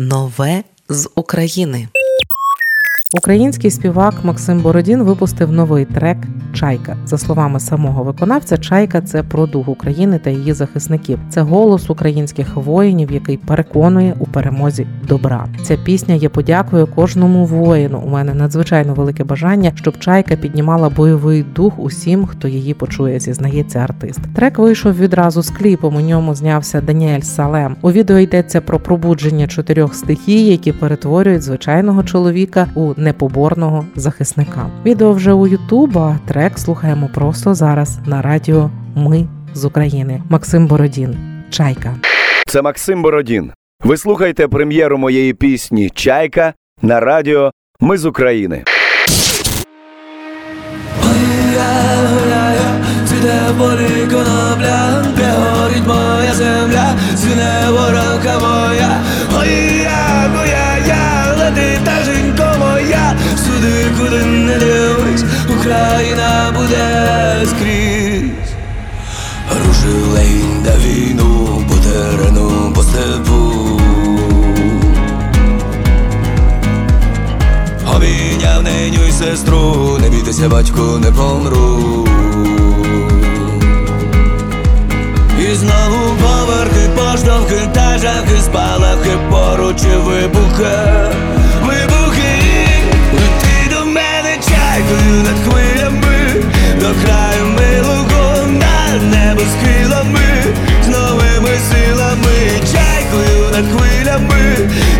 Нове з України. Український співак Максим Бородін випустив новий трек Чайка. За словами самого виконавця, чайка це про дух України та її захисників. Це голос українських воїнів, який переконує у перемозі добра. Ця пісня є подякою кожному воїну. У мене надзвичайно велике бажання, щоб чайка піднімала бойовий дух усім, хто її почує. Зізнається артист. Трек вийшов відразу з кліпом. У ньому знявся Даніель Салем. У відео йдеться про пробудження чотирьох стихій, які перетворюють звичайного чоловіка у непоборного захисника. Відео вже у Ютуб, а трек слухаємо просто зараз на радіо Ми з України. Максим Бородін. Чайка. Це Максим Бородін. Ви слухаєте прем'єру моєї пісні Чайка на радіо Ми з України. Цвіте полі конопля, де горить моя земля, звіне воронка моя, ой я, моя я, лети та моя, сюди, куди не дивись, Україна буде скрізь. Рушив легінь да війну по терену, по степу. Обійняв неню й сестру, не бійтеся, батько, не помру. І знову поверхи, поштовхи та жахи, спалахи поруч і вибухи,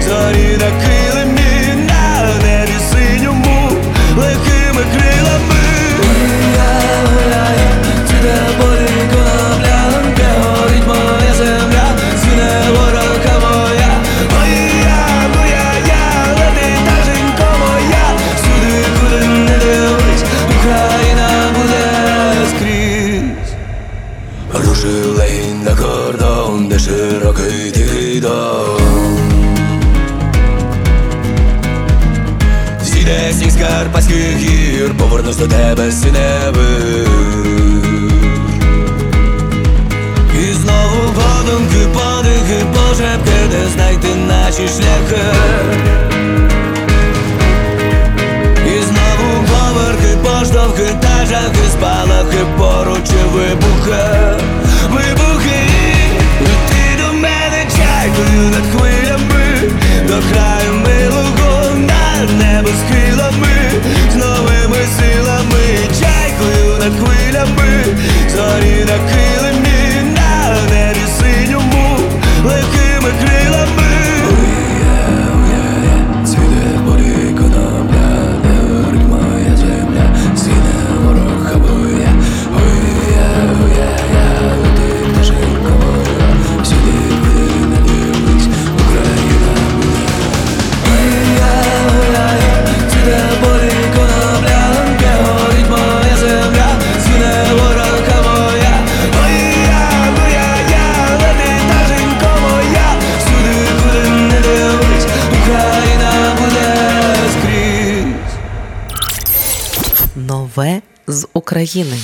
зорі на килимі, на небі синьому, легкими крилами. Цвіте полі конопля, де горить моя земля, звіне воронка моя, моя, моя, я, лети та жінко моя, сюди, куди не дивись, Україна буде скрізь. Рушив легінь на кордон, де широкий Зійде сніг з Карпатських гір, повернусь до тебе синевих І знову подумки, подихи, пошепки, де знайти наші шляхи. І знову поверхи, поштовхи та жахи, спалахи поруч і Вибухи, скрізь. З України.